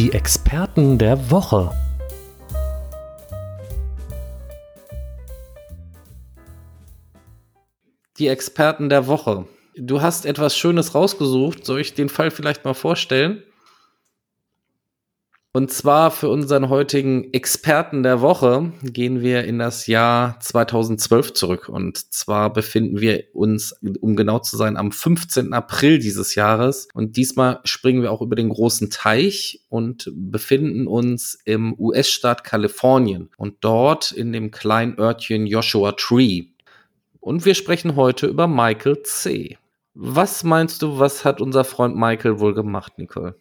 Die Experten der Woche. Die Experten der Woche. Du hast etwas Schönes rausgesucht. Soll ich den Fall vielleicht mal vorstellen? Und zwar für unseren heutigen Experten der Woche gehen wir in das Jahr 2012 zurück. Und zwar befinden wir uns, um genau zu sein, am 15. April dieses Jahres. Und diesmal springen wir auch über den großen Teich und befinden uns im US-Staat Kalifornien und dort in dem kleinen Örtchen Joshua Tree. Und wir sprechen heute über Michael C. Was meinst du, was hat unser Freund Michael wohl gemacht, Nicole?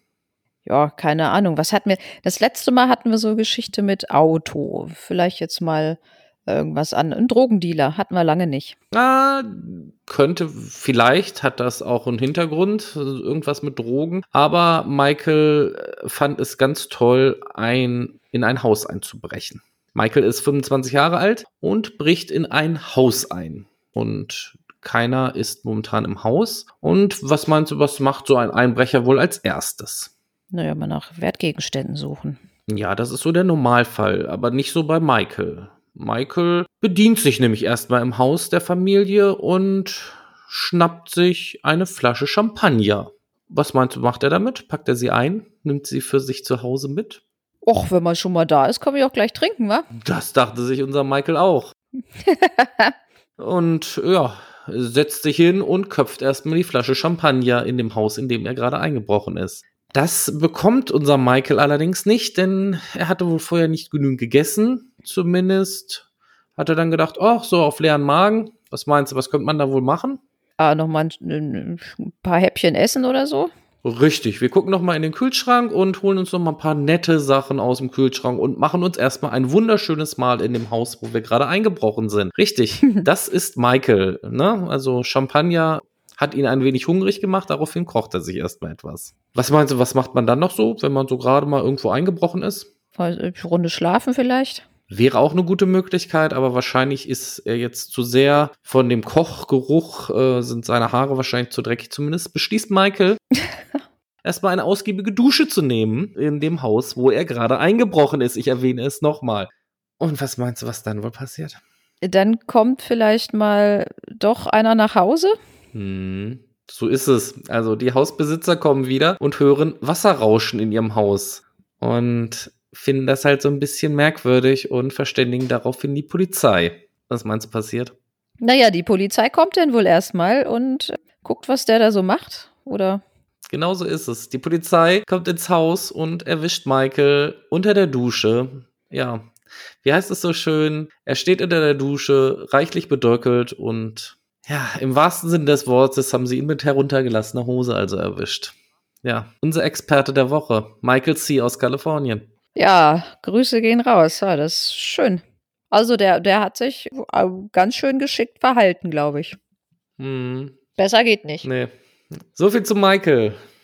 Ja, keine Ahnung. Was hatten wir? Das letzte Mal hatten wir so Geschichte mit Auto. Vielleicht jetzt mal irgendwas an. Ein Drogendealer hatten wir lange nicht. Ah, könnte, vielleicht hat das auch einen Hintergrund, irgendwas mit Drogen. Aber Michael äh, fand es ganz toll, ein, in ein Haus einzubrechen. Michael ist 25 Jahre alt und bricht in ein Haus ein. Und keiner ist momentan im Haus. Und was meinst du, was macht so ein Einbrecher wohl als erstes? Naja, mal nach Wertgegenständen suchen. Ja, das ist so der Normalfall, aber nicht so bei Michael. Michael bedient sich nämlich erstmal im Haus der Familie und schnappt sich eine Flasche Champagner. Was meinst du, macht er damit? Packt er sie ein? Nimmt sie für sich zu Hause mit? Och, wenn man schon mal da ist, kann man ja auch gleich trinken, wa? Das dachte sich unser Michael auch. und ja, setzt sich hin und köpft erstmal die Flasche Champagner in dem Haus, in dem er gerade eingebrochen ist. Das bekommt unser Michael allerdings nicht, denn er hatte wohl vorher nicht genügend gegessen. Zumindest hat er dann gedacht, ach, so auf leeren Magen. Was meinst du, was könnte man da wohl machen? Ah, nochmal ein, ein paar Häppchen essen oder so? Richtig, wir gucken nochmal in den Kühlschrank und holen uns nochmal ein paar nette Sachen aus dem Kühlschrank und machen uns erstmal ein wunderschönes Mal in dem Haus, wo wir gerade eingebrochen sind. Richtig, das ist Michael. Ne? Also Champagner hat ihn ein wenig hungrig gemacht, daraufhin kocht er sich erstmal etwas. Was meinst du, was macht man dann noch so, wenn man so gerade mal irgendwo eingebrochen ist? Eine Runde schlafen vielleicht? Wäre auch eine gute Möglichkeit, aber wahrscheinlich ist er jetzt zu sehr von dem Kochgeruch, äh, sind seine Haare wahrscheinlich zu dreckig. Zumindest beschließt Michael, erstmal eine ausgiebige Dusche zu nehmen in dem Haus, wo er gerade eingebrochen ist. Ich erwähne es nochmal. Und was meinst du, was dann wohl passiert? Dann kommt vielleicht mal doch einer nach Hause? Hm. So ist es. Also die Hausbesitzer kommen wieder und hören Wasserrauschen in ihrem Haus und finden das halt so ein bisschen merkwürdig und verständigen daraufhin die Polizei. Was meinst du passiert? Naja, die Polizei kommt dann wohl erstmal und guckt, was der da so macht, oder? Genau so ist es. Die Polizei kommt ins Haus und erwischt Michael unter der Dusche. Ja, wie heißt es so schön? Er steht unter der Dusche, reichlich bedöckelt und ja, im wahrsten Sinne des Wortes haben sie ihn mit heruntergelassener Hose also erwischt. Ja, unser Experte der Woche, Michael C. aus Kalifornien. Ja, Grüße gehen raus. Ja, das ist schön. Also der, der hat sich ganz schön geschickt verhalten, glaube ich. Hm. Besser geht nicht. Nee. So viel zu Michael.